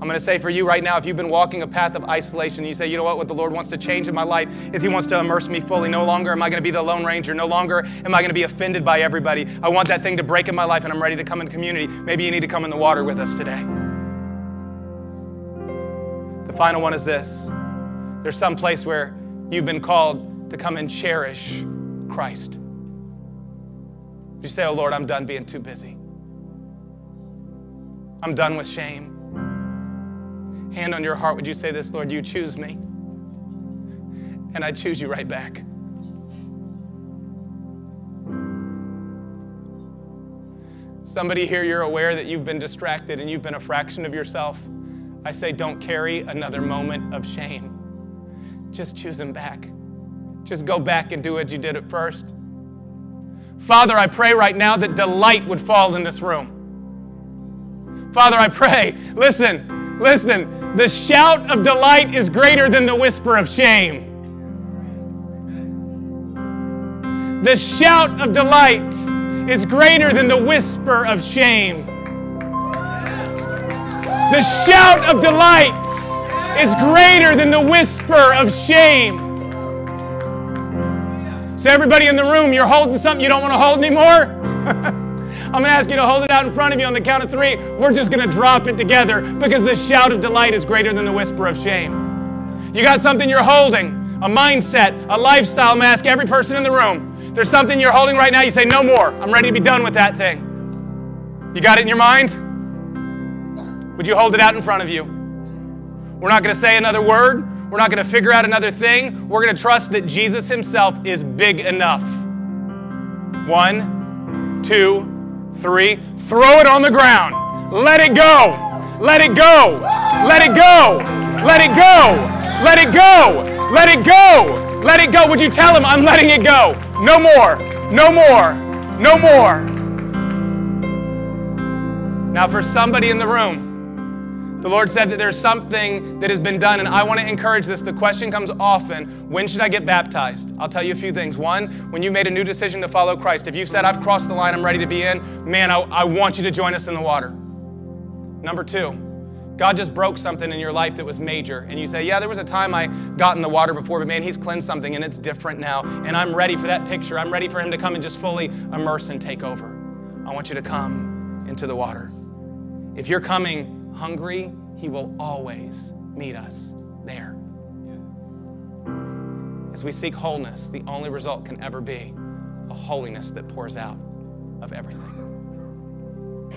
I'm going to say for you right now, if you've been walking a path of isolation, you say, you know what, what the Lord wants to change in my life is He wants to immerse me fully. No longer am I going to be the Lone Ranger. No longer am I going to be offended by everybody. I want that thing to break in my life and I'm ready to come in community. Maybe you need to come in the water with us today. The final one is this there's some place where you've been called to come and cherish Christ. You say, oh Lord, I'm done being too busy. I'm done with shame hand on your heart, would you say this, Lord, you choose me? And I choose you right back. Somebody here, you're aware that you've been distracted and you've been a fraction of yourself. I say, don't carry another moment of shame. Just choose him back. Just go back and do what you did at first. Father, I pray right now that delight would fall in this room. Father, I pray, listen, listen, the shout of delight is greater than the whisper of shame. The shout of delight is greater than the whisper of shame. The shout of delight is greater than the whisper of shame. So, everybody in the room, you're holding something you don't want to hold anymore? [LAUGHS] I'm going to ask you to hold it out in front of you on the count of three. We're just going to drop it together because the shout of delight is greater than the whisper of shame. You got something you're holding, a mindset, a lifestyle mask, every person in the room. There's something you're holding right now. You say, No more. I'm ready to be done with that thing. You got it in your mind? Would you hold it out in front of you? We're not going to say another word. We're not going to figure out another thing. We're going to trust that Jesus Himself is big enough. One, two, three, throw it on the ground. Let it go. Let it go. Let it go. Let it go. Let it go. Let it go. Let it go. Would you tell him, I'm letting it go? No more. No more. No more. Now, for somebody in the room, the Lord said that there's something that has been done, and I want to encourage this. The question comes often when should I get baptized? I'll tell you a few things. One, when you made a new decision to follow Christ, if you've said, I've crossed the line, I'm ready to be in, man, I, I want you to join us in the water. Number two, God just broke something in your life that was major. And you say, Yeah, there was a time I got in the water before, but man, He's cleansed something and it's different now. And I'm ready for that picture. I'm ready for Him to come and just fully immerse and take over. I want you to come into the water. If you're coming hungry, He will always meet us there. As we seek wholeness, the only result can ever be a holiness that pours out of everything.